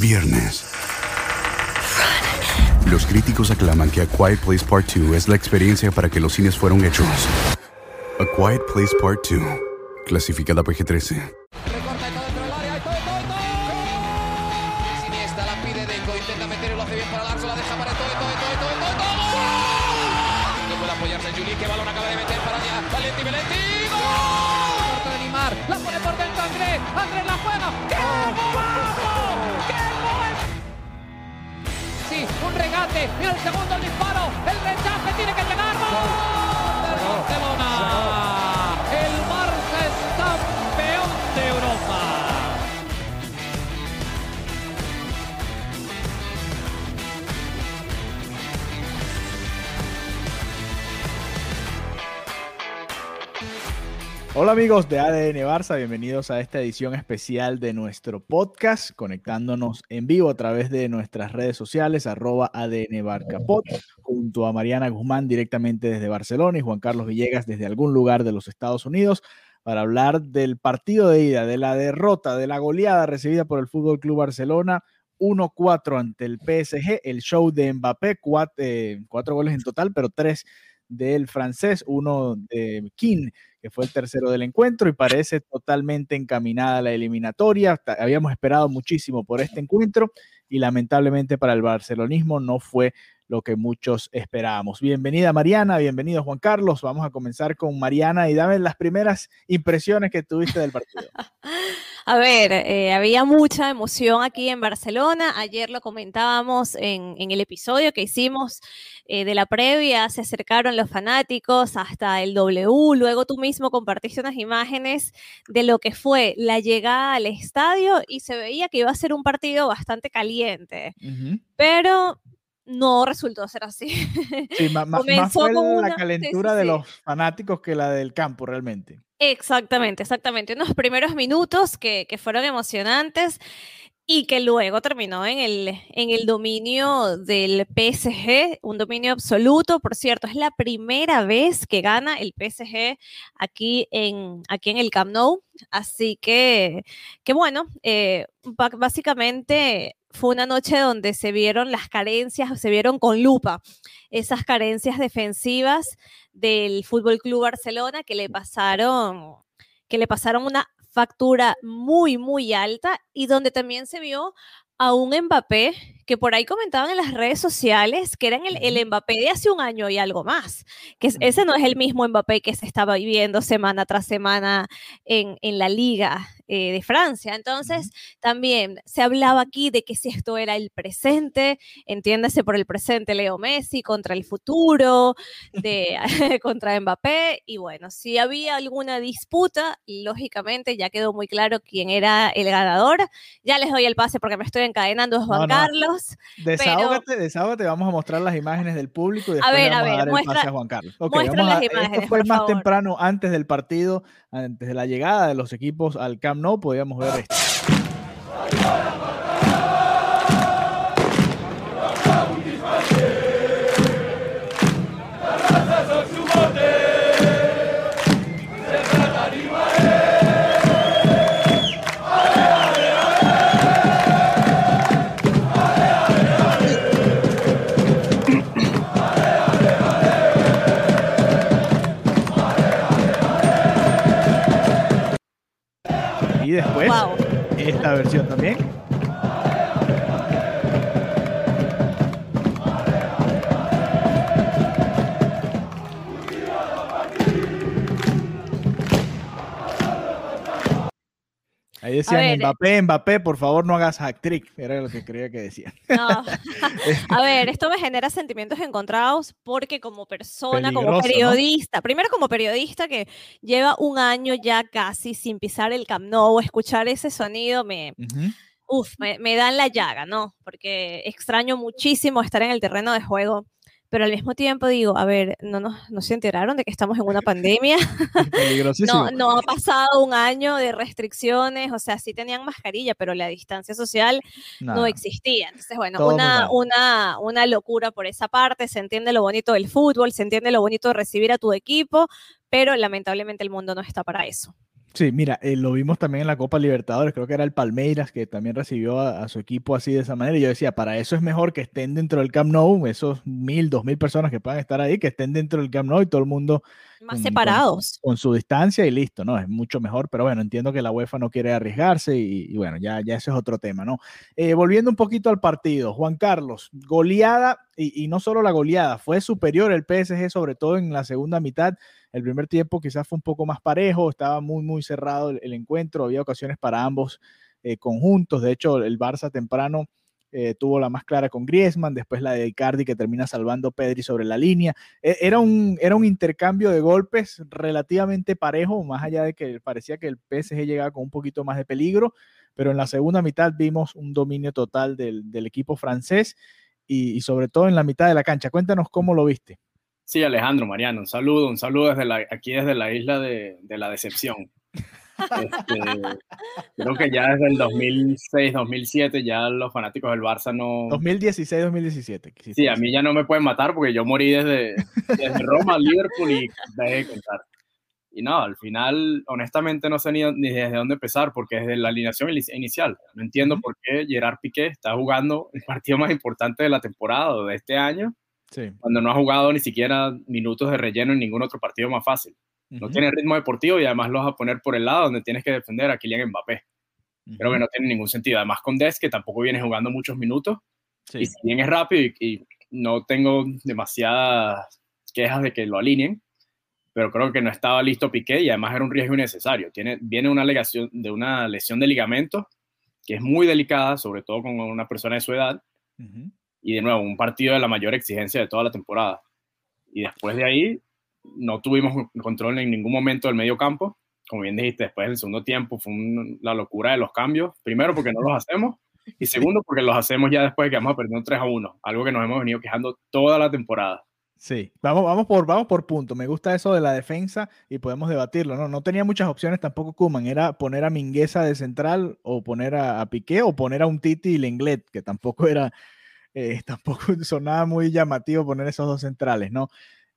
Viernes. Los críticos aclaman que A Quiet Place Part 2 es la experiencia para que los cines fueron hechos. A Quiet Place Part 2, clasificada PG-13. Segundo Hola amigos de ADN Barça, bienvenidos a esta edición especial de nuestro podcast, conectándonos en vivo a través de nuestras redes sociales, arroba ADN Barcapod, junto a Mariana Guzmán directamente desde Barcelona y Juan Carlos Villegas desde algún lugar de los Estados Unidos para hablar del partido de ida, de la derrota, de la goleada recibida por el Fútbol Club Barcelona 1-4 ante el PSG, el show de Mbappé, cuatro, eh, cuatro goles en total, pero tres del francés, uno de King, que fue el tercero del encuentro y parece totalmente encaminada la eliminatoria. Habíamos esperado muchísimo por este encuentro y lamentablemente para el barcelonismo no fue lo que muchos esperábamos. Bienvenida Mariana, bienvenido Juan Carlos. Vamos a comenzar con Mariana y dame las primeras impresiones que tuviste del partido. A ver, eh, había mucha emoción aquí en Barcelona. Ayer lo comentábamos en, en el episodio que hicimos eh, de la previa. Se acercaron los fanáticos hasta el W. Luego tú mismo compartiste unas imágenes de lo que fue la llegada al estadio y se veía que iba a ser un partido bastante caliente. Uh -huh. Pero no resultó ser así. Sí, más, fue la calentura de los fanáticos que la del campo realmente. Exactamente, exactamente. Unos primeros minutos que, que fueron emocionantes y que luego terminó en el, en el dominio del PSG, un dominio absoluto. Por cierto, es la primera vez que gana el PSG aquí en, aquí en el Camp Nou. Así que, que bueno, eh, básicamente fue una noche donde se vieron las carencias, se vieron con lupa esas carencias defensivas del Fútbol Club Barcelona que le pasaron que le pasaron una factura muy muy alta y donde también se vio a un Mbappé que por ahí comentaban en las redes sociales que era el, el Mbappé de hace un año y algo más, que ese no es el mismo Mbappé que se estaba viviendo semana tras semana en, en la liga eh, de Francia. Entonces, también se hablaba aquí de que si esto era el presente, entiéndase por el presente Leo Messi contra el futuro, de, contra Mbappé, y bueno, si había alguna disputa, lógicamente ya quedó muy claro quién era el ganador. Ya les doy el pase porque me estoy encadenando, es Juan no, no. Carlos. Desahógate, pero... desahógate, vamos a mostrar las imágenes del público y después a ver, vamos a, ver, a dar muestra, el pase a Juan Carlos. Okay, muestra las a, imágenes, esto fue más favor. temprano, antes del partido, antes de la llegada de los equipos al Camp Nou, podíamos ver esto. Decían ver, Mbappé, Mbappé, por favor no hagas hack trick, era lo que creía que decían. No. A ver, esto me genera sentimientos encontrados porque como persona, como periodista, ¿no? primero como periodista que lleva un año ya casi sin pisar el Camp Nou, escuchar ese sonido me... Uh -huh. Uf, me, me dan la llaga, ¿no? Porque extraño muchísimo estar en el terreno de juego pero al mismo tiempo digo, a ver, no, no, no se enteraron de que estamos en una pandemia. no, no ha pasado un año de restricciones, o sea, sí tenían mascarilla, pero la distancia social no, no existía. Entonces, bueno, una, una, una locura por esa parte, se entiende lo bonito del fútbol, se entiende lo bonito de recibir a tu equipo, pero lamentablemente el mundo no está para eso. Sí, mira, eh, lo vimos también en la Copa Libertadores, creo que era el Palmeiras que también recibió a, a, su equipo así de esa manera. Y yo decía, para eso es mejor que estén dentro del Camp Nou, esos mil, dos mil personas que puedan estar ahí, que estén dentro del Camp Nou y todo el mundo más con, separados. Con, con, su distancia y listo, ¿no? Es mucho mejor, pero bueno, entiendo que la UEFA no quiere arriesgarse y, y bueno, ya, ya ese es otro tema, ¿no? Eh, volviendo un poquito al partido, Juan Carlos, goleada y, y no solo la goleada, fue superior el PSG, sobre todo en la segunda mitad. El primer tiempo quizás fue un poco más parejo, estaba muy, muy cerrado el, el encuentro, había ocasiones para ambos eh, conjuntos. De hecho, el Barça temprano eh, tuvo la más clara con Griezmann, después la de Icardi que termina salvando Pedri sobre la línea. E era, un, era un intercambio de golpes relativamente parejo, más allá de que parecía que el PSG llegaba con un poquito más de peligro, pero en la segunda mitad vimos un dominio total del, del equipo francés y, sobre todo en la mitad de la cancha. Cuéntanos cómo lo viste. Sí, Alejandro, Mariano, un saludo, un saludo desde la, aquí desde la isla de la decepción. Este, creo que ya desde el 2006, 2007 ya los fanáticos del Barça no... 2016, 2017. Sí, a mí ya no me pueden matar porque yo morí desde, desde Roma, Liverpool y dejé de contar. Y no, al final, honestamente, no sé ni, ni, desde dónde empezar, porque desde la alineación inicial. No entiendo uh -huh. por qué Gerard Piqué está jugando el partido más importante de la temporada de este año Sí. Cuando no ha jugado ni siquiera minutos de relleno en ningún otro partido más fácil. Uh -huh. No tiene ritmo deportivo y además los vas a poner por el lado donde tienes que defender a Kylian Mbappé. Uh -huh. Creo que no tiene ningún sentido. Además con Des, que tampoco viene jugando muchos minutos. Sí. Y si bien es rápido y, y, no tengo demasiadas quejas de que lo alineen, pero creo que no estaba listo Piqué y además era un riesgo innecesario. Tiene, viene una, alegación, de una lesión de ligamento que es muy delicada, sobre todo con una persona de su edad. Uh -huh y de nuevo, un partido de la mayor exigencia de toda la temporada. Y después de ahí, no tuvimos control en ningún momento del medio campo. Como bien dijiste, después del segundo tiempo fue un, la locura de los cambios. Primero, porque no los hacemos. Y segundo, porque los hacemos ya después de que vamos perdiendo 3 a 1. Algo que nos hemos venido quejando toda la temporada. Sí, vamos, vamos, por, vamos por punto. Me gusta eso de la defensa y podemos debatirlo. No, no tenía muchas opciones tampoco Kuman. Era poner a Mingueza de central o poner a, a Piqué o poner a un Titi y Lenglet, que tampoco era eh, tampoco sonaba muy llamativo poner esos dos centrales, ¿no?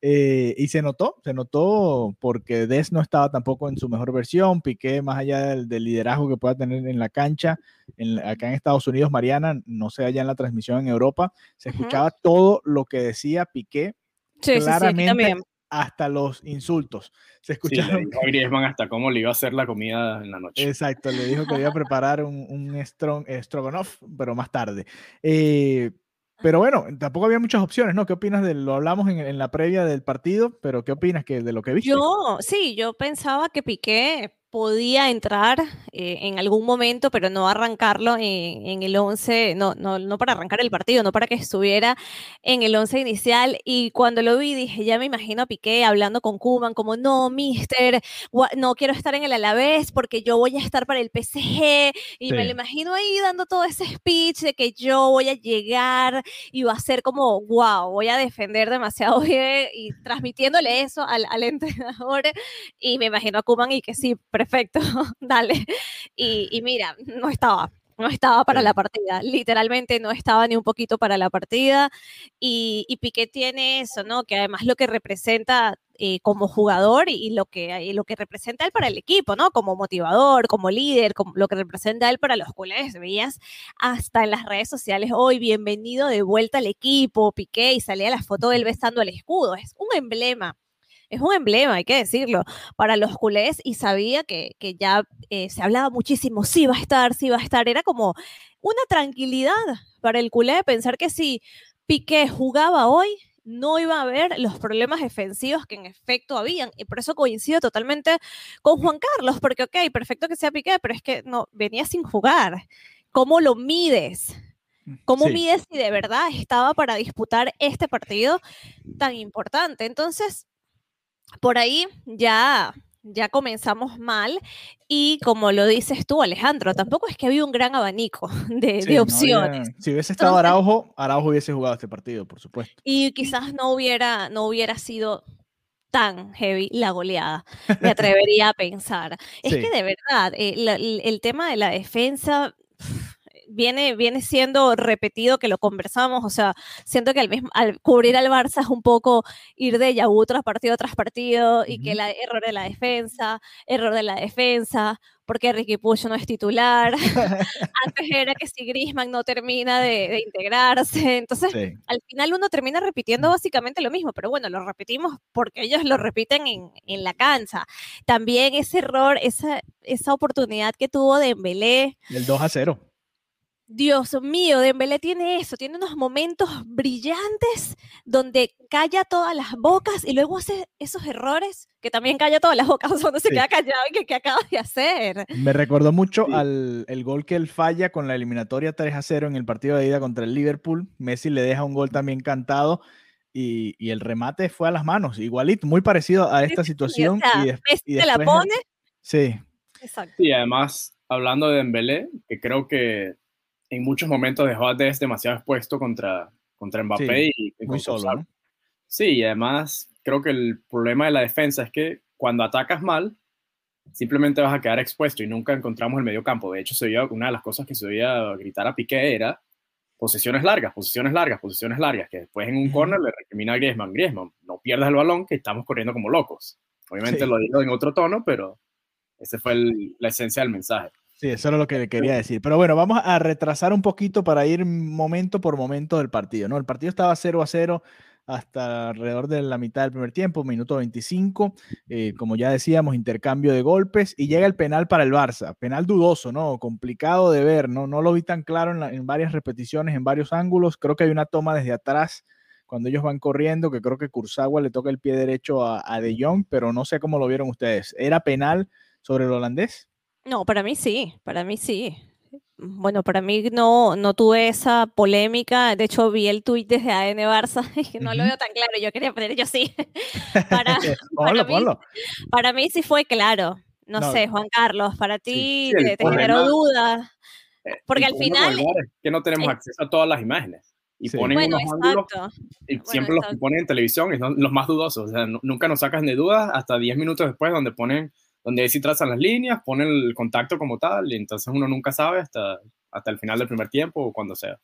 Eh, y se notó, se notó porque Des no estaba tampoco en su mejor versión, Piqué, más allá del, del liderazgo que pueda tener en la cancha, en, acá en Estados Unidos, Mariana, no sé allá en la transmisión en Europa, se escuchaba uh -huh. todo lo que decía Piqué, sí, claramente, sí, sí, hasta los insultos. Se escucharon. Sí, Griezmann hasta cómo le iba a hacer la comida en la noche. Exacto, le dijo que iba a preparar un, un strong, stroganoff, pero más tarde. Eh, pero bueno, tampoco había muchas opciones, ¿no? ¿Qué opinas de lo hablamos en, en, la previa del partido? Pero ¿qué opinas que de lo que viste? Yo, sí, yo pensaba que Piqué podía entrar eh, en algún momento, pero no arrancarlo en, en el 11, no, no, no, para arrancar el partido, no para que estuviera en el 11 inicial. Y cuando lo vi, dije, ya me imagino a Piqué hablando con Kuman, como, no, mister, no quiero estar en el Alavés porque yo voy a estar para el PSG. Y sí. me lo imagino ahí dando todo ese speech de que yo voy a llegar y va a ser como, wow, voy a defender demasiado bien y transmitiéndole eso al, al entrenador. Y me imagino a Kuman y que sí, perfecto, dale. Y, y, mira, no estaba, no estaba para la partida, literalmente no estaba ni un poquito para la partida. Y, y Piqué tiene eso, ¿no? Que además lo que representa eh, como jugador y, lo que, y lo que representa él para el equipo, ¿no? Como motivador, como líder, como lo que representa él para los culés. Veías hasta en las redes sociales hoy, bienvenido de vuelta al equipo, Piqué, y salía la foto de él besando el escudo. Es un emblema es un emblema, hay que decirlo, para los culés y sabía que, que ya eh, se hablaba muchísimo, sí va a estar, sí va a estar, era como una tranquilidad para el culé pensar que si Piqué jugaba hoy, no iba a haber los problemas defensivos que en efecto habían. Y por eso coincido totalmente con Juan Carlos, porque, ok, perfecto que sea Piqué, pero es que no, venía sin jugar. ¿Cómo lo mides? ¿Cómo sí. mides si de verdad estaba para disputar este partido tan importante? Entonces, por ahí ya ya comenzamos mal y como lo dices tú, Alejandro, tampoco es que había un gran abanico de, sí, de opciones. No había, si hubiese estado Entonces, Araujo, Araujo hubiese jugado este partido, por supuesto. Y quizás no hubiera, no hubiera sido tan heavy la goleada, me atrevería a pensar. Es sí. que de verdad, eh, la, el, el tema de la defensa viene, viene siendo repetido que lo conversamos, o sea, siento que al, mismo, al cubrir al Barça es un poco ir de Yahoo tras partido tras partido y que el error de la defensa, error de la defensa, porque Ricky Push no es titular. Antes era que si Grisman no termina de, integrarse. Entonces, al final uno termina repitiendo básicamente lo mismo, pero bueno, lo repetimos porque ellos lo repiten en, en la cancha. También ese error, esa, esa oportunidad que tuvo Dembélé. El 2 a 0. Dios mío, Dembélé tiene eso, tiene unos momentos brillantes donde calla todas las bocas y luego hace esos errores que también calla todas las bocas, donde se queda callado y que, ¿qué acaba de hacer. Me recordó mucho al el gol que él falla con la eliminatoria 3 a 0 en el partido de ida contra el Liverpool. Messi le deja un gol también cantado y, y el remate fue a las manos, igualito, muy parecido a esta situación. y, la pone. Sí. Exacto. Y además, hablando de Dembélé, que creo que en muchos momentos dejó a Des demasiado expuesto contra, contra Mbappé y, muy solo. Sí, y además creo que el problema de la defensa es que cuando atacas mal, simplemente vas a quedar expuesto y nunca encontramos el medio campo. De hecho, se una de las cosas que se oía gritar a Piqué era posiciones largas, posiciones largas, posiciones largas, que después en un corner le recrimina a Griezmann, Griezmann, no pierdas el balón que estamos corriendo como locos. Obviamente lo digo en otro tono, pero esa fue la esencia del mensaje. Sí, eso era lo que le quería decir. Pero bueno, vamos a retrasar un poquito para ir momento por momento del partido. ¿no? El partido estaba 0 a 0 hasta alrededor de la mitad del primer tiempo, minuto 25. Eh, como ya decíamos, intercambio de golpes y llega el penal para el Barça. Penal dudoso, ¿no? Complicado de ver, ¿no? No lo vi tan claro en, varias repeticiones, en varios ángulos. Creo que hay una toma desde atrás cuando ellos van corriendo, que creo que Kurzawa le toca el pie derecho a, a De Jong, pero no sé cómo lo vieron ustedes. ¿Era penal sobre el holandés? No, para mí sí, para mí sí. Bueno, para mí no, no tuve esa polémica. De hecho, vi el tuit desde AN Barça y que no lo veo tan claro. Yo quería poner, yo sí. para, mí, para mí sí fue claro. No, sé, Juan Carlos, para ti te, generó dudas. Eh, Porque al final. que no tenemos acceso a todas las imágenes. Y ponen bueno, unos ángulos, y siempre los que ponen en televisión son los más dudosos. O sea, nunca nos sacas de dudas hasta 10 minutos después, donde ponen donde ahí sí trazan las líneas, ponen el contacto como tal, y entonces uno nunca sabe hasta, hasta el final del primer tiempo o cuando sea.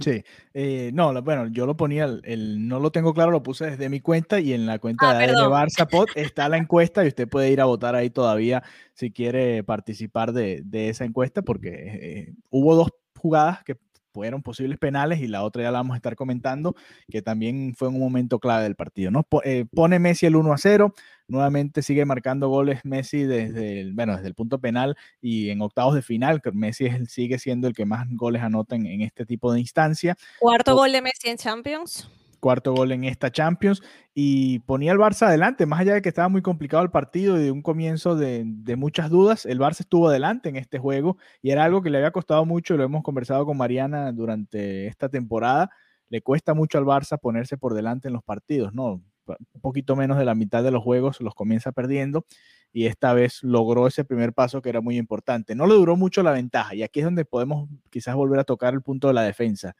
Sí, eh, no, bueno, yo lo ponía, el, no lo tengo claro, lo puse desde mi cuenta y en la cuenta ah, de, Barça Pod está la encuesta y usted puede ir a votar ahí todavía si quiere participar de, de esa encuesta porque eh, hubo dos jugadas que fueron posibles penales y la otra ya la vamos a estar comentando, que también fue un momento clave del partido. ¿no? Eh, pone Messi el 1 a 0, nuevamente sigue marcando goles Messi desde el, bueno, desde el punto penal y en octavos de final, que Messi sigue siendo el que más goles anota en, en este tipo de instancia. Cuarto gol de Messi en Champions cuarto gol en esta Champions y ponía el Barça adelante, más allá de que estaba muy complicado el partido y de un comienzo de, muchas dudas, el Barça estuvo adelante en este juego y era algo que le había costado mucho, lo hemos conversado con Mariana durante esta temporada, le cuesta mucho al Barça ponerse por delante en los partidos, ¿no? Un poquito menos de la mitad de los juegos los comienza perdiendo y esta vez logró ese primer paso que era muy importante. No le duró mucho la ventaja y aquí es donde podemos quizás volver a tocar el punto de la defensa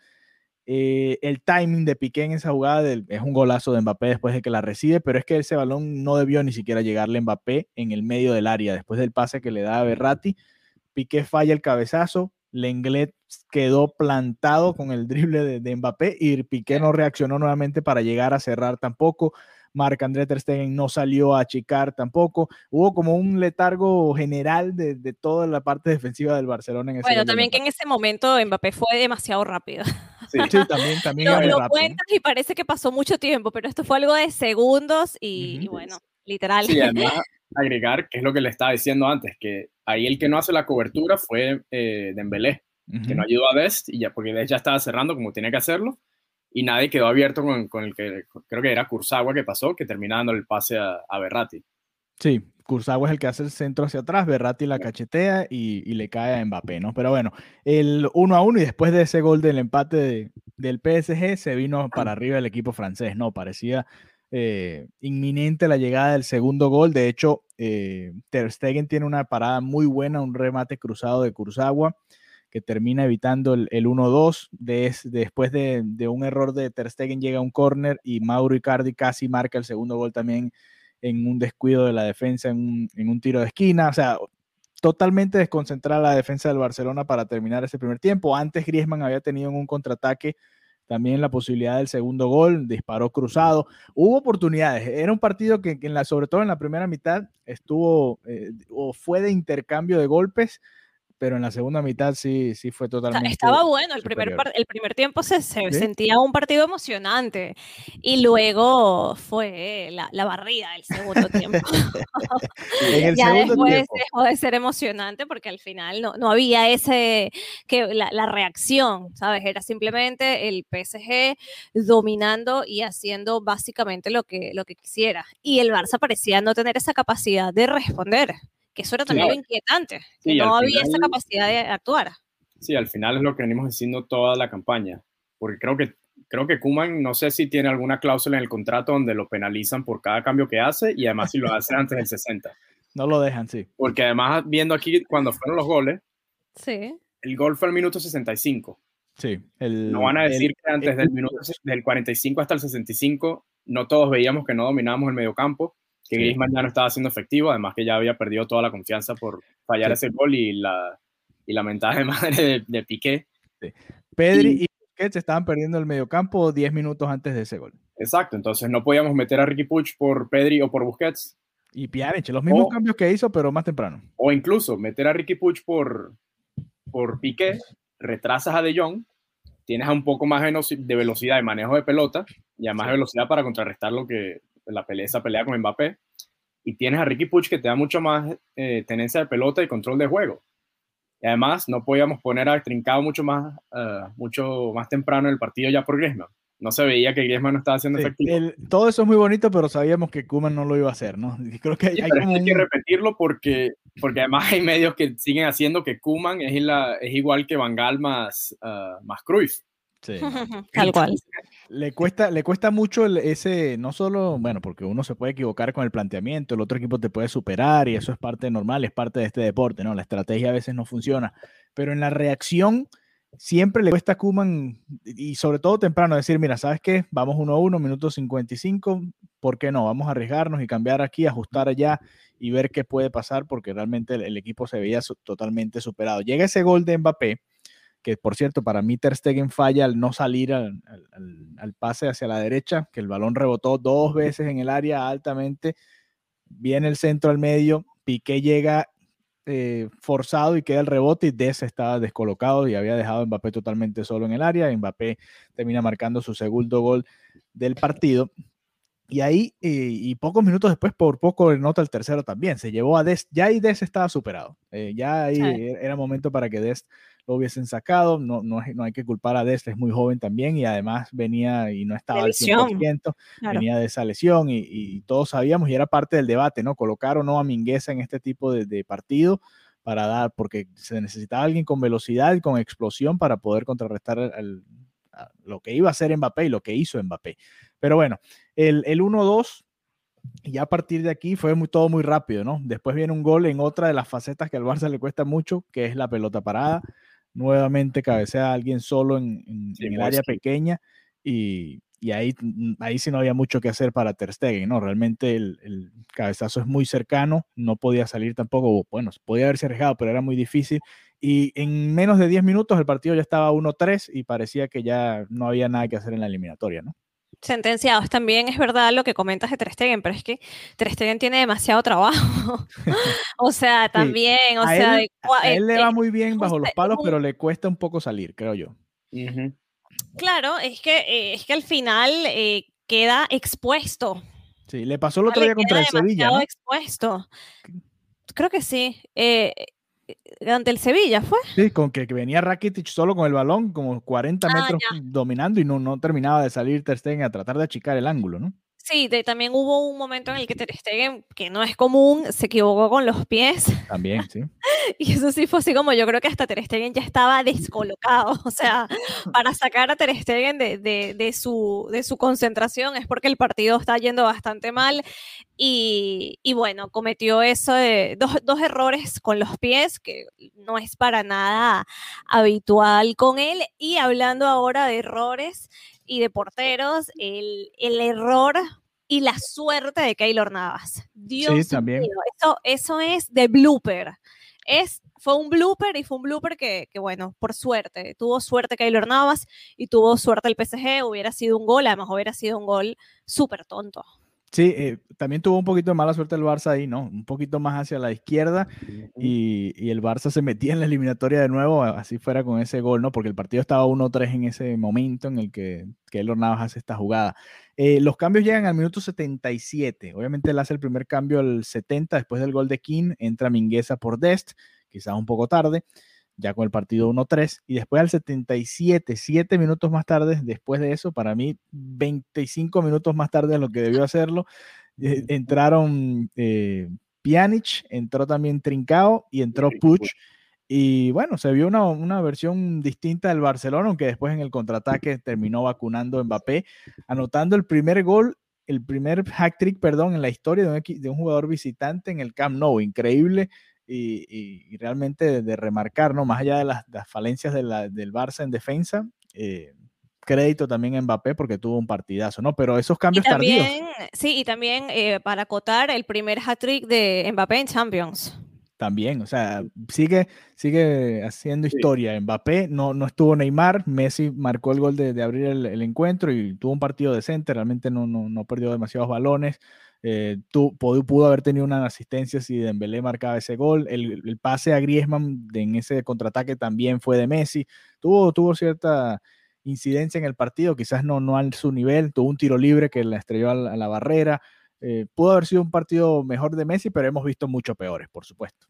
eh, el timing de Piqué en esa jugada es un golazo de Mbappé después de que la recibe, pero es que ese balón no debió ni siquiera llegarle a Mbappé en el medio del área. Después del pase que le da a Berratti, Piqué falla el cabezazo, Lenglet quedó plantado con el drible de, de Mbappé y Piqué no reaccionó nuevamente para llegar a cerrar tampoco. Marc André Ter Stegen no salió a achicar tampoco. Hubo como un letargo general de, toda la parte defensiva del Barcelona en ese Bueno, también que en ese momento Mbappé fue demasiado rápido. Sí, también, también. lo, lo cuentas y parece que pasó mucho tiempo, pero esto fue algo de segundos y, bueno, literal. Sí, además agregar, que es lo que le estaba diciendo antes, que ahí el que no hace la cobertura fue eh, Dembélé, que no ayudó a Best, y ya, porque Best ya estaba cerrando como tenía que hacerlo, y nadie quedó abierto con, con, el que creo que era Kurzawa que pasó, que termina dando el pase a, a Berratti. Sí, Kurzawa es el que hace el centro hacia atrás, Berratti la cachetea y, y, le cae a Mbappé, ¿no? Pero bueno, el 1 a 1 y después de ese gol del empate del PSG se vino para arriba el equipo francés, ¿no? Parecía eh, inminente la llegada del segundo gol. De hecho, eh, Ter Stegen tiene una parada muy buena, un remate cruzado de Kurzawa que termina evitando el, 1-2. después de, un error de Ter Stegen llega un córner y Mauro Icardi casi marca el segundo gol también en un descuido de la defensa, en un, tiro de esquina. O sea, totalmente desconcentrada la defensa del Barcelona para terminar ese primer tiempo. Antes Griezmann había tenido en un contraataque también la posibilidad del segundo gol, disparó cruzado. Hubo oportunidades. Era un partido que, en la, sobre todo en la primera mitad estuvo eh, o fue de intercambio de golpes pero en la segunda mitad sí, sí fue totalmente. Estaba bueno, el primer, el primer tiempo se, sentía un partido emocionante y luego fue la, la barrida del segundo tiempo. ya después dejó de ser emocionante porque al final no, no había ese, que la, la, reacción, ¿sabes? Era simplemente el PSG dominando y haciendo básicamente lo que, lo que quisiera. Y el Barça parecía no tener esa capacidad de responder que eso era también inquietante, que no había esa capacidad de actuar. Sí, al final es lo que venimos diciendo toda la campaña, porque creo que creo que Kuman no sé si tiene alguna cláusula en el contrato donde lo penalizan por cada cambio que hace y además si lo hace antes del 60. No lo dejan, sí. Porque además viendo aquí cuando fueron los goles, sí. el gol fue al minuto 65. Sí, no van a decir que antes del minuto del 45 hasta el 65 no todos veíamos que no dominábamos el mediocampo que Griezmann ya no estaba siendo efectivo, además que ya había perdido toda la confianza por fallar ese gol y la, y la mentada de madre de, Piqué. Pedri y, Busquets estaban perdiendo el mediocampo 10 minutos antes de ese gol. Exacto, entonces no podíamos meter a Ricky Puch por Pedri o por Busquets. Y Pjanic, los mismos cambios que hizo, pero más temprano. O incluso meter a Ricky Puch por, por Piqué, retrasas a De Jong, tienes un poco más de velocidad de manejo de pelota y además de velocidad para contrarrestar lo que, la pelea, esa pelea con Mbappé. Y tienes a Ricky Puch que te da mucho más eh, tenencia de pelota y control de juego. Y además no podíamos poner a Trincado mucho más, eh, mucho más temprano en el partido ya por Griezmann. No se veía que Griezmann no estaba haciendo efectivo. todo eso es muy bonito, pero sabíamos que Kuman no lo iba a hacer, ¿no? Creo que hay, que repetirlo porque, porque además hay medios que siguen haciendo que Kuman es, es igual que Van Gaal más, uh, más Cruyff. Sí. Tal cual. Le cuesta, le cuesta mucho ese, no solo, bueno, porque uno se puede equivocar con el planteamiento, el otro equipo te puede superar y eso es parte normal, es parte de este deporte, ¿no? La estrategia a veces no funciona, pero en la reacción siempre le cuesta a Kuman y sobre todo temprano decir, mira, ¿sabes qué? Vamos uno a uno, minuto 55, ¿por qué no? Vamos a arriesgarnos y cambiar aquí, ajustar allá y ver qué puede pasar porque realmente el, el equipo se veía totalmente superado. Llega ese gol de Mbappé que por cierto, para mí Ter Stegen falla al no salir al, pase hacia la derecha, que el balón rebotó dos veces en el área altamente, viene el centro al medio, Piqué llega eh, forzado y queda el rebote y Des estaba descolocado y había dejado a Mbappé totalmente solo en el área, Mbappé termina marcando su segundo gol del partido. Y ahí, eh, y pocos minutos después, por poco nota el tercero también. Se llevó a Des, ya ahí Des estaba superado. Eh, ya ahí era momento para que Des lo hubiesen sacado. No, no, no hay que culpar a Dest, es muy joven también y además venía y no estaba al 100%, venía de esa lesión y, todos sabíamos y era parte del debate, ¿no? Colocar o no a Mingueza en este tipo de, partido para dar, porque se necesitaba alguien con velocidad y con explosión para poder contrarrestar lo que iba a hacer Mbappé y lo que hizo Mbappé. Pero bueno, el, el 1-2 y a partir de aquí fue muy, todo muy rápido, ¿no? Después viene un gol en otra de las facetas que al Barça le cuesta mucho, que es la pelota parada nuevamente cabecea a alguien solo en, el área pequeña y, ahí, mm, ahí sí no había mucho que hacer para Ter Stegen, ¿no? Realmente el, cabezazo es muy cercano, no podía salir tampoco, bueno, podía haberse arriesgado, pero era muy difícil. Y en menos de 10 minutos el partido ya estaba 1-3 y parecía que ya no había nada que hacer en la eliminatoria, ¿no? Sentenciados. También es verdad lo que comentas de Ter Stegen, pero es que Ter Stegen tiene demasiado trabajo. o sea, también, o sea... Él, a él le va muy bien bajo los palos, pero le cuesta un poco salir, creo yo. Claro, es que, eh, es que al final eh, queda expuesto. Sí, le pasó el otro día contra el Sevilla. ¿no? expuesto. Creo que sí. Eh, ante el Sevilla, ¿fue? Sí, con que, venía Rakitic solo con el balón, como 40 ah, metros dominando y no, no terminaba de salir Ter Stegen a tratar de achicar el ángulo, ¿no? Sí, también hubo un momento en el que Ter Stegen, que no es común, se equivocó con los pies. También, sí. y eso sí fue así como yo creo que hasta Ter Stegen ya estaba descolocado. O sea, para sacar a Ter Stegen de, de, de, su, de su concentración es porque el partido está yendo bastante mal. Y, y bueno, cometió eso de dos, dos errores con los pies, que no es para nada habitual con él. Y hablando ahora de errores, y de porteros, el, el error y la suerte de Keylor Navas. Dios sí, también. mío, eso, eso es de blooper. es, fue un blooper y fue un blooper que, que, bueno, por suerte, tuvo suerte Keylor Navas y tuvo suerte el PSG, hubiera sido un gol, además hubiera sido un gol súper tonto. Sí, eh, también tuvo un poquito de mala suerte el Barça ahí, ¿no? Un poquito más hacia la izquierda y, y, el Barça se metía en la eliminatoria de nuevo, así fuera con ese gol, ¿no? Porque el partido estaba 1-3 en ese momento en el que Keylor Navas hace esta jugada. Eh, los cambios llegan al minuto 77. Obviamente él hace el primer cambio al 70 después del gol de King, entra Mingueza por Dest, quizás un poco tarde ya con el partido 1-3, y después al 77, 7 minutos más tarde, después de eso, para mí 25 minutos más tarde de lo que debió hacerlo, eh, entraron eh, Pjanic, entró también Trincao y entró Puch. Y bueno, se vio una, una, versión distinta del Barcelona, aunque después en el contraataque terminó vacunando Mbappé, anotando el primer gol, el primer hack trick, perdón, en la historia de un, de un jugador visitante en el Camp Nou. Increíble y, realmente de, remarcar, ¿no? Más allá de las, falencias de la, del Barça en defensa, eh, crédito también a Mbappé porque tuvo un partidazo, ¿no? Pero esos cambios también, tardíos. Sí, y también eh, para acotar el primer hat-trick de Mbappé en Champions. También, o sea, sigue, sigue haciendo historia. Mbappé no, no estuvo Neymar, Messi marcó el gol de, de abrir el, el, encuentro y tuvo un partido decente, realmente no, no, no perdió demasiados balones. Eh, tu, pudo, haber tenido una asistencia si Dembélé marcaba ese gol. El, pase a Griezmann en ese contraataque también fue de Messi. Tuvo, tuvo cierta incidencia en el partido, quizás no, no a su nivel. Tuvo un tiro libre que la estrelló a la, a la barrera. Eh, pudo haber sido un partido mejor de Messi, pero hemos visto mucho peores, por supuesto.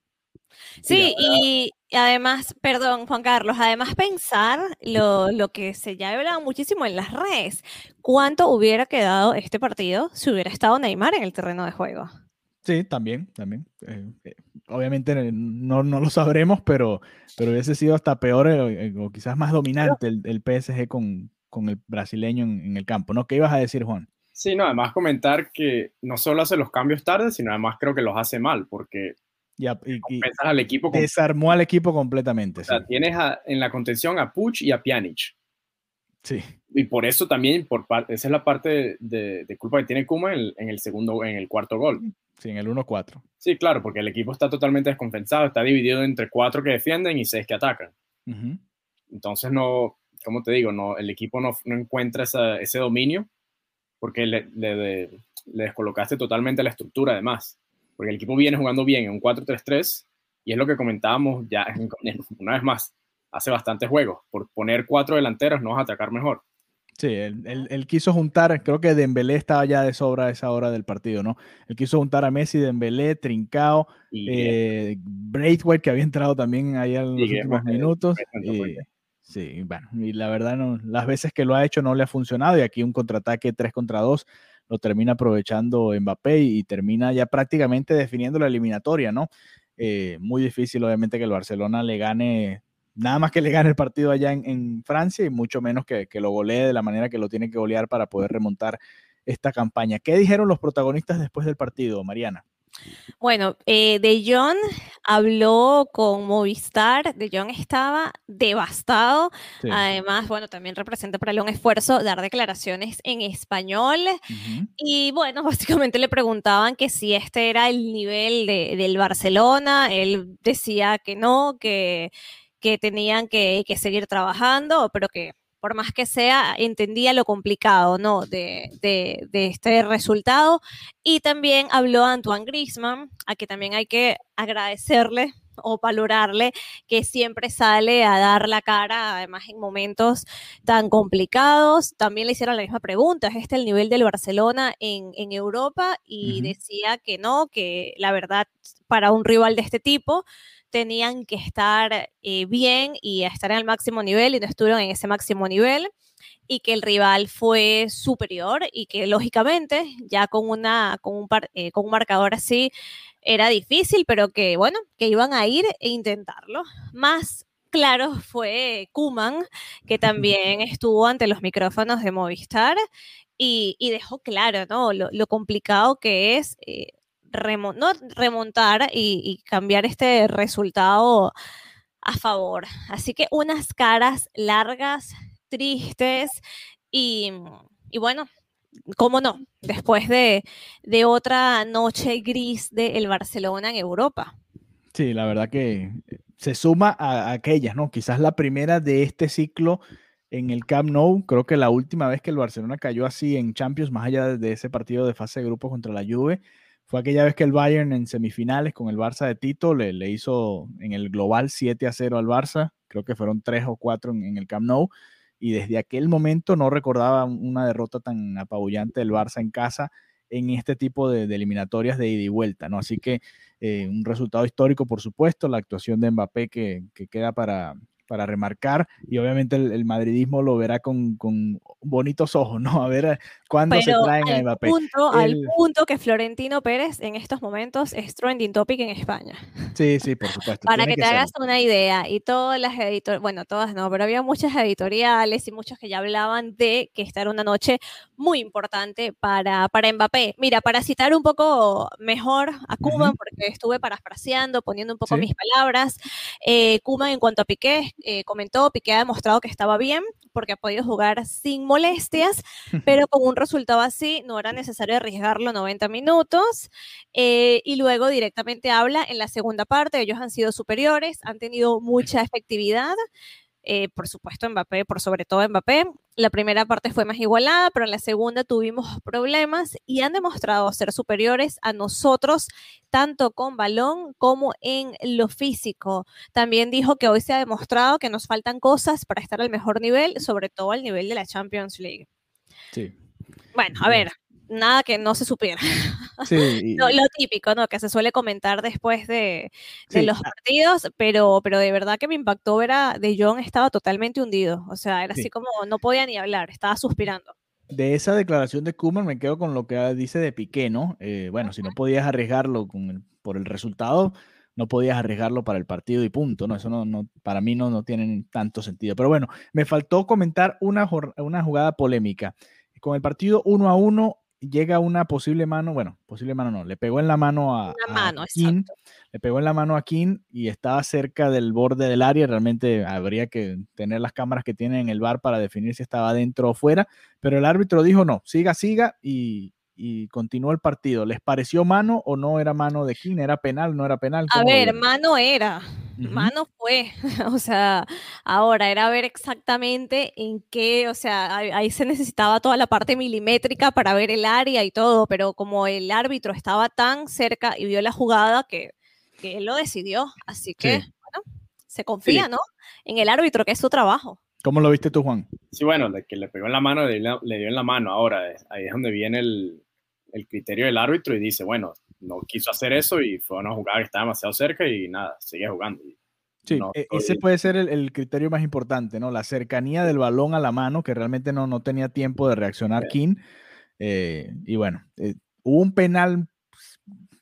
Sí, y además, perdón, Juan Carlos, además pensar lo, lo, que se ya ha hablado muchísimo en las redes, ¿cuánto hubiera quedado este partido si hubiera estado Neymar en el terreno de juego? Sí, también, también. Eh, eh, obviamente no, no, lo sabremos, pero, pero hubiese sido hasta peor eh, o quizás más dominante el, el PSG con, con, el brasileño en, en el campo, ¿no? ¿Qué ibas a decir, Juan? Sí, no, además comentar que no solo hace los cambios tarde, sino además creo que los hace mal, porque y, y, y al equipo desarmó al equipo completamente. O sea, sí. tienes a, en la contención a Puch y a Pjanic. Sí. Y por eso también, por esa es la parte de, de culpa que tiene Kuma en, en, el segundo, en el cuarto gol. Sí, en el 1-4. Sí, claro, porque el equipo está totalmente descompensado, está dividido entre cuatro que defienden y seis que atacan. Uh -huh. Entonces no, como te digo, no, el equipo no, no encuentra esa, ese dominio porque le, le, le descolocaste totalmente la estructura además porque el equipo viene jugando bien en un 4-3-3 y es lo que comentábamos ya una vez más, hace bastantes juegos, por poner cuatro delanteros no vas a atacar mejor. Sí, él, él, él, quiso juntar, creo que Dembélé estaba ya de sobra a esa hora del partido, ¿no? Él quiso juntar a Messi, Dembélé, Trincao, y, eh, Braithwaite, que había entrado también ahí en los últimos minutos. Y, sí, bueno, y la verdad, no, las veces que lo ha hecho no le ha funcionado y aquí un contraataque 3 contra 2 lo termina aprovechando Mbappé y, termina ya prácticamente definiendo la eliminatoria, ¿no? Eh, muy difícil, obviamente, que el Barcelona le gane, nada más que le gane el partido allá en, Francia y mucho menos que, que, lo golee de la manera que lo tiene que golear para poder remontar esta campaña. ¿Qué dijeron los protagonistas después del partido, Mariana? Bueno, eh, De Jong habló con Movistar, De Jong estaba devastado, sí. además, bueno, también representa para él un esfuerzo dar declaraciones en español uh -huh. y bueno, básicamente le preguntaban que si este era el nivel de, del Barcelona, él decía que no, que, que tenían que, que seguir trabajando, pero que por más que sea, entendía lo complicado ¿no? de, de, de, este resultado. Y también habló Antoine Griezmann, a que también hay que agradecerle o valorarle que siempre sale a dar la cara, además en momentos tan complicados. También le hicieron la misma pregunta, ¿es este el nivel del Barcelona en, en Europa? Y uh -huh. decía que no, que la verdad para un rival de este tipo tenían que estar eh, bien y estar en el máximo nivel y no estuvieron en ese máximo nivel y que el rival fue superior y que lógicamente ya con, una, con, un, par, eh, con un marcador así era difícil, pero que bueno, que iban a ir e intentarlo. Más claro fue Kuman, que también estuvo ante los micrófonos de Movistar y, y dejó claro ¿no? lo, lo, complicado que es eh, remont no, remontar y, cambiar este resultado a favor. Así que unas caras largas, tristes y, y bueno, cómo no, después de, de otra noche gris del de Barcelona en Europa. Sí, la verdad que se suma a, aquellas, ¿no? Quizás la primera de este ciclo en el Camp Nou. Creo que la última vez que el Barcelona cayó así en Champions, más allá de ese partido de fase de grupos contra la Juve, fue aquella vez que el Bayern en semifinales con el Barça de Tito le, le hizo en el global 7 a 0 al Barça. Creo que fueron 3 o 4 en, el Camp Nou. Y desde aquel momento no recordaba una derrota tan apabullante del Barça en casa en este tipo de, eliminatorias de ida y vuelta, ¿no? Así que eh, un resultado histórico, por supuesto, la actuación de Mbappé que, que queda para, para remarcar y obviamente el, madridismo lo verá con, con, bonitos ojos, ¿no? A ver eh, cuándo se traen a Mbappé. Punto, Al punto que Florentino Pérez en estos momentos es trending topic en España. Sí, sí, por supuesto. Para que, te hagas una idea, y todas las editoriales, bueno, todas no, pero había muchas editoriales y muchos que ya hablaban de que esta era una noche muy importante para, para Mbappé. Mira, para citar un poco mejor a Kuman, porque estuve parafraseando, poniendo un poco mis palabras, eh, Kuman en cuanto a Piqué, eh, comentó, Piqué ha demostrado que estaba bien porque ha podido jugar sin molestias, pero con un resultado así no era necesario arriesgarlo 90 minutos. Eh, y luego directamente habla en la segunda parte, ellos han sido superiores, han tenido mucha efectividad. Eh, por supuesto Mbappé, por sobre todo Mbappé. La primera parte fue más igualada, pero en la segunda tuvimos problemas y han demostrado ser superiores a nosotros, tanto con balón como en lo físico. También dijo que hoy se ha demostrado que nos faltan cosas para estar al mejor nivel, sobre todo al nivel de la Champions League. Sí. Bueno, a ver, nada que no se supiera. Sí, lo, típico, ¿no? Que se suele comentar después de, los partidos, pero, pero de verdad que me impactó ver a De Jong estaba totalmente hundido. O sea, era así como no podía ni hablar, estaba suspirando. De esa declaración de Kuman me quedo con lo que dice de Piqué, ¿no? Eh, bueno, si no podías arriesgarlo con por el resultado, no podías arriesgarlo para el partido y punto, ¿no? Eso no, no para mí no, no tiene tanto sentido. Pero bueno, me faltó comentar una, una jugada polémica. Con el partido uno a uno, llega una posible mano, bueno, posible mano no, le pegó en la mano a, mano, le pegó en la mano a King y estaba cerca del borde del área, realmente habría que tener las cámaras que tiene en el bar para definir si estaba dentro o fuera, pero el árbitro dijo no, siga, siga y, y continuó el partido. ¿Les pareció mano o no era mano de King? ¿Era penal? ¿No era penal? A ver, mano era. Mano fue. o sea, ahora era ver exactamente en qué, o sea, ahí, se necesitaba toda la parte milimétrica para ver el área y todo, pero como el árbitro estaba tan cerca y vio la jugada que, él lo decidió. Así que, bueno, se confía, ¿no? En el árbitro, que es su trabajo. ¿Cómo lo viste tú, Juan? Sí, bueno, que le pegó en la mano, le, le dio en la mano. Ahora, ahí es donde viene el, el criterio del árbitro y dice, bueno, no quiso hacer eso y fue una jugada que estaba demasiado cerca y nada, sigue jugando. Sí, e, ese puede ser el, criterio más importante, ¿no? La cercanía del balón a la mano, que realmente no, no tenía tiempo de reaccionar King. Eh, y bueno, eh, hubo un penal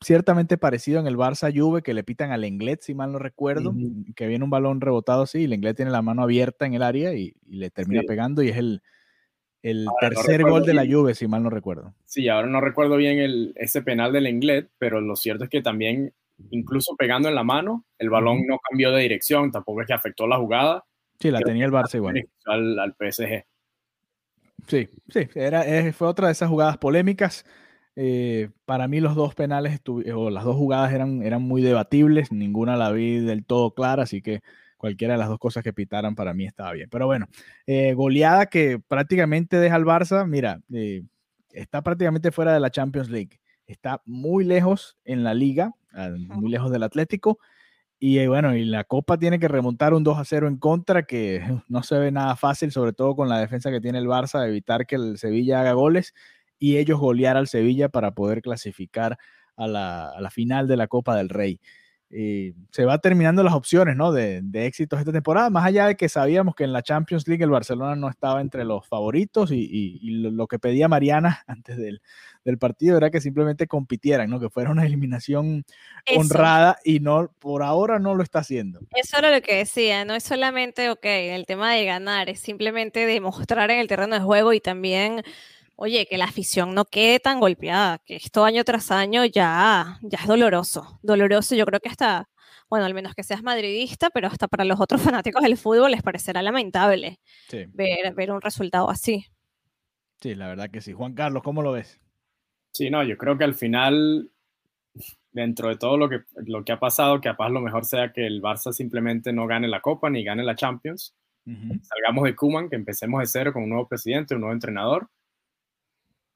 ciertamente parecido en el Barça Juve que le pitan al Lenglet, si mal no recuerdo, que viene un balón rebotado así y Lenglet tiene la mano abierta en el área y, le termina pegando y es el, el tercer gol de la Juve, si mal no recuerdo. Sí, ahora no recuerdo bien el, ese penal del Englet, pero lo cierto es que también, incluso pegando en la mano, el balón no cambió de dirección, tampoco es que afectó la jugada. Sí, la tenía el Barça igual. Al, al, PSG. Sí, sí, era, fue otra de esas jugadas polémicas. Eh, para mí los dos penales o las dos jugadas eran, eran muy debatibles, ninguna la vi del todo clara, así que cualquiera de las dos cosas que pitaran para mí estaba bien. Pero bueno, eh, goleada que prácticamente deja al Barça, mira, eh, está prácticamente fuera de la Champions League, está muy lejos en la liga, muy lejos del Atlético. Y eh, bueno, y la Copa tiene que remontar un 2 a 0 en contra, que no se ve nada fácil, sobre todo con la defensa que tiene el Barça, evitar que el Sevilla haga goles y ellos golear al Sevilla para poder clasificar a la, a la final de la Copa del Rey. Y se va terminando las opciones ¿no? de, de, éxitos esta temporada, más allá de que sabíamos que en la Champions League el Barcelona no estaba entre los favoritos y, y, lo, que pedía Mariana antes del, del, partido era que simplemente compitieran, ¿no? que fuera una eliminación honrada y no por ahora no lo está haciendo. Eso era lo que decía, no es solamente, ok, el tema de ganar, es simplemente demostrar en el terreno de juego y también oye, que la afición no quede tan golpeada, que esto año tras año ya, ya es doloroso, doloroso, yo creo que hasta, bueno, al menos que seas madridista, pero hasta para los otros fanáticos del fútbol les parecerá lamentable ver, ver un resultado así. Sí, la verdad que sí. Juan Carlos, ¿cómo lo ves? Sí, no, yo creo que al final dentro de todo lo que, lo que ha pasado, que capaz lo mejor sea que el Barça simplemente no gane la Copa ni gane la Champions. Salgamos de Kuman, que empecemos de cero con un nuevo presidente, un nuevo entrenador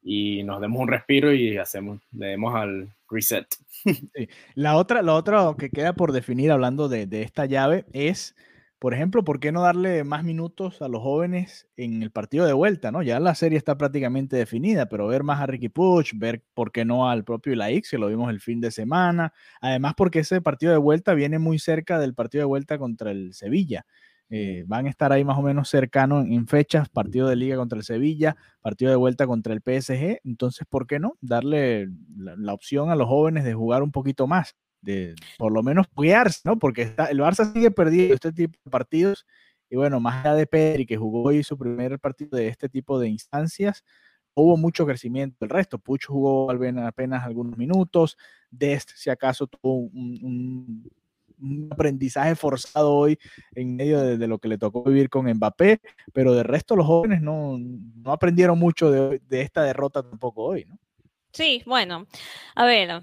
y nos demos un respiro y hacemos, le demos al reset. La, otra, la otra que queda por definir hablando de, de, esta llave es, por ejemplo, ¿por qué no darle más minutos a los jóvenes en el partido de vuelta? ¿no? Ya la serie está prácticamente definida, pero ver más a Ricky Puch, ver por qué no al propio Ilaix, que lo vimos el fin de semana, además porque ese partido de vuelta viene muy cerca del partido de vuelta contra el Sevilla. Eh, van a estar ahí más o menos cercanos en, fechas, partido de liga contra el Sevilla, partido de vuelta contra el PSG, entonces, ¿por qué no? Darle la, opción a los jóvenes de jugar un poquito más, de por lo menos ¿no? Porque el Barça sigue perdiendo este tipo de partidos, y bueno, más allá de Pedri, que jugó hoy su primer partido de este tipo de instancias, hubo mucho crecimiento. El resto, Pucho jugó apenas algunos minutos, Dest, si acaso, tuvo un aprendizaje forzado hoy en medio de, lo que le tocó vivir con Mbappé, pero de resto los jóvenes no, no aprendieron mucho de, de, esta derrota tampoco hoy, ¿no? Sí, bueno, a ver,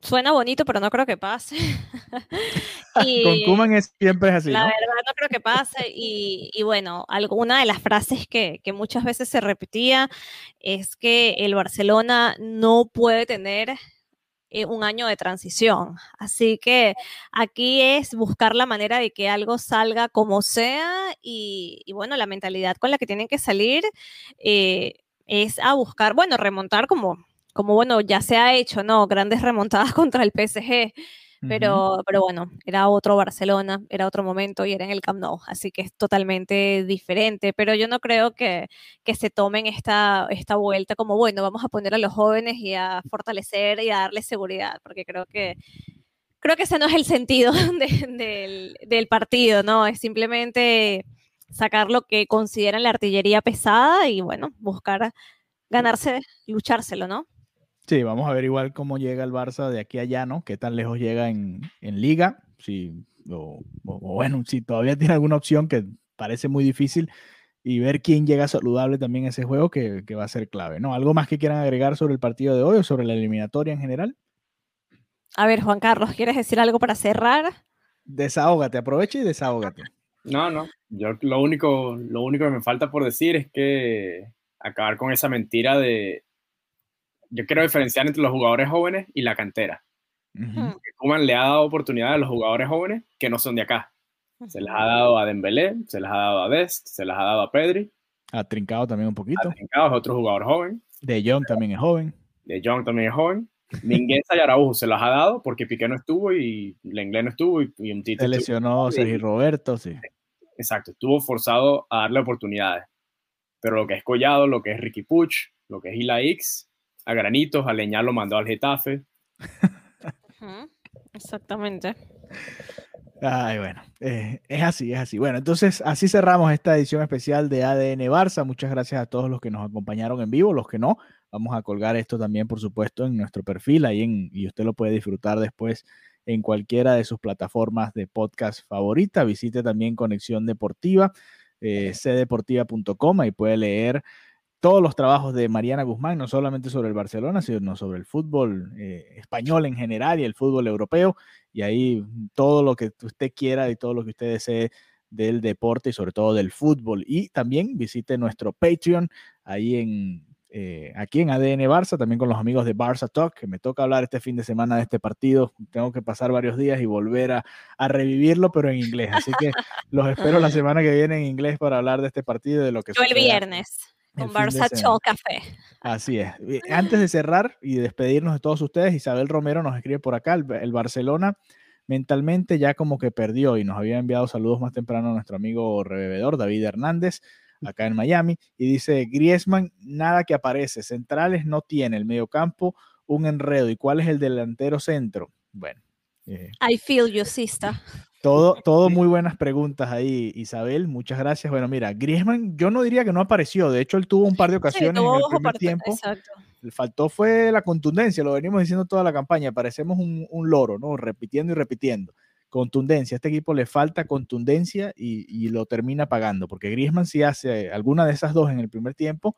suena bonito, pero no creo que pase. y, con Kuman es, siempre es así. La verdad no creo que pase. Y, y bueno, alguna de las frases que, que, muchas veces se repetía es que el Barcelona no puede tener eh, un año de transición. Así que aquí es buscar la manera de que algo salga como sea y, bueno, la mentalidad con la que tienen que salir eh, es a buscar, bueno, remontar como, como, bueno, ya se ha hecho, ¿no? Grandes remontadas contra el PSG. Pero, pero bueno, era otro Barcelona, era otro momento y era en el Camp Nou, así que es totalmente diferente. Pero yo no creo que, que se tomen esta, esta vuelta como, bueno, vamos a poner a los jóvenes y a fortalecer y a darles seguridad, porque creo que, creo que ese no es el sentido del, del partido, ¿no? Es simplemente sacar lo que consideran la artillería pesada y, bueno, buscar ganarse, luchárselo, ¿no? Sí, vamos a ver igual cómo llega el Barça de aquí a allá, ¿no? Qué tan lejos llega en, en liga, si, o, bueno, si todavía tiene alguna opción que parece muy difícil, y ver quién llega saludable también a ese juego que, que, va a ser clave, ¿no? ¿Algo más que quieran agregar sobre el partido de hoy o sobre la eliminatoria en general? A ver, Juan Carlos, ¿quieres decir algo para cerrar? Desahógate, aprovecha y desahógate. No, no, yo lo único, lo único que me falta por decir es que acabar con esa mentira de, yo quiero diferenciar entre los jugadores jóvenes y la cantera. Uh le ha dado oportunidad a los jugadores jóvenes que no son de acá. Se les ha dado a Dembélé, se les ha dado a Dest, se les ha dado a Pedri. Ha Trincado también un poquito. A Trincado es otro jugador joven. De Jong también es joven. De Jong también es joven. Mingueza y Araujo se los ha dado porque Piqué no estuvo y Lenglet no estuvo y, un Tite Se lesionó Sergio Roberto, sí. Exacto, estuvo forzado a darle oportunidades. Pero lo que es Collado, lo que es Ricky Puch, lo que es Hila X, a granitos, a leñar lo mandó al Getafe. Exactamente. Ay, bueno, eh, es así, es así. Bueno, entonces así cerramos esta edición especial de ADN Barça. Muchas gracias a todos los que nos acompañaron en vivo, los que no. Vamos a colgar esto también, por supuesto, en nuestro perfil ahí en, y usted lo puede disfrutar después en cualquiera de sus plataformas de podcast favorita. Visite también Conexión Deportiva, eh, cdeportiva.com, y puede leer todos los trabajos de Mariana Guzmán, no solamente sobre el Barcelona, sino sobre el fútbol eh, español en general y el fútbol europeo. Y ahí todo lo que usted quiera y todo lo que usted desee del deporte y sobre todo del fútbol. Y también visite nuestro Patreon ahí en, eh, aquí en ADN Barça, también con los amigos de Barça Talk, que me toca hablar este fin de semana de este partido. Tengo que pasar varios días y volver a, a revivirlo, pero en inglés. Así que los espero la semana que viene en inglés para hablar de este partido de lo que Yo el viernes. Con Barça Café. Así es. Antes de cerrar y despedirnos de todos ustedes, Isabel Romero nos escribe por acá, el, Barcelona mentalmente ya como que perdió y nos había enviado saludos más temprano a nuestro amigo rebebedor David Hernández acá en Miami y dice Griezmann nada que aparece, centrales no tiene, el mediocampo un enredo y cuál es el delantero centro. Bueno. Eh, I feel you, sister. Todo, todo muy buenas preguntas ahí, Isabel. Muchas gracias. Bueno, mira, Griezmann, yo no diría que no apareció. De hecho, él tuvo un par de ocasiones en el primer tiempo. Exacto. Le faltó fue la contundencia, lo venimos diciendo toda la campaña. Parecemos un, un loro, ¿no? Repitiendo y repitiendo. Contundencia. A este equipo le falta contundencia y, y, lo termina pagando, porque Griezmann si hace alguna de esas dos en el primer tiempo,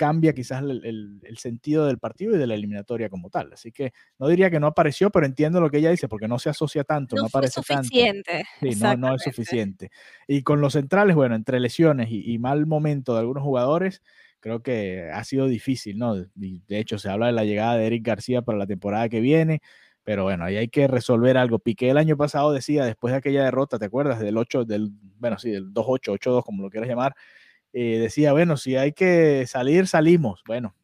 cambia quizás el, sentido del partido y de la eliminatoria como tal. Así que no diría que no apareció, pero entiendo lo que ella dice, porque no se asocia tanto, no, aparece suficiente. tanto. Sí, no, es suficiente. Y con los centrales, bueno, entre lesiones y, mal momento de algunos jugadores, creo que ha sido difícil, ¿no? de hecho, se habla de la llegada de Eric García para la temporada que viene. Pero bueno, ahí hay que resolver algo. Piqué el año pasado decía, después de aquella derrota, ¿te acuerdas? Del 8, del, bueno, sí, del 2-8, 8-2, como lo quieras llamar, eh, decía, bueno, si hay que salir, salimos. Bueno,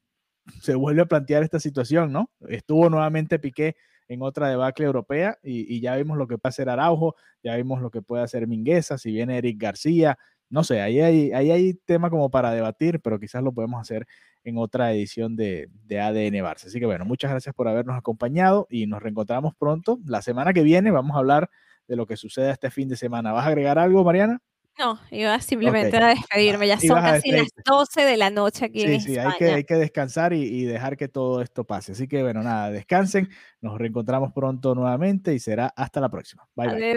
se vuelve a plantear esta situación, ¿no? Estuvo nuevamente Piqué en otra debacle europea y, ya vimos lo que puede hacer Araujo, ya vimos lo que puede hacer Mingueza, si viene Eric García, no sé, ahí hay, ahí hay tema como para debatir, pero quizás lo podemos hacer en otra edición de, de ADN Barça. Así que bueno, muchas gracias por habernos acompañado y nos reencontramos pronto. La semana que viene vamos a hablar de lo que suceda este fin de semana. ¿Vas a agregar algo, Mariana? No, iba simplemente a despedirme. Ya son casi las 12 de la noche aquí en sí, Sí, hay que, hay que descansar y, dejar que todo esto pase. Así que bueno, nada, descansen. Nos reencontramos pronto nuevamente y será hasta la próxima. Bye, bye.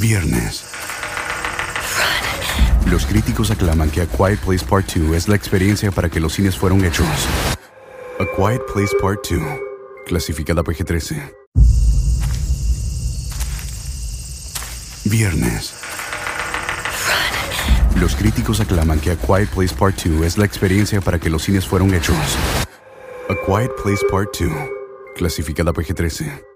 Viernes. Los críticos aclaman que A Quiet Place Part 2 es la experiencia para que los cines fueron hechos. A Quiet Place Part 2, clasificada PG-13. Viernes. Los críticos aclaman que A Quiet Place Part 2 es la experiencia para que los cines fueron hechos. A Quiet Place Part 2, clasificada PG-13.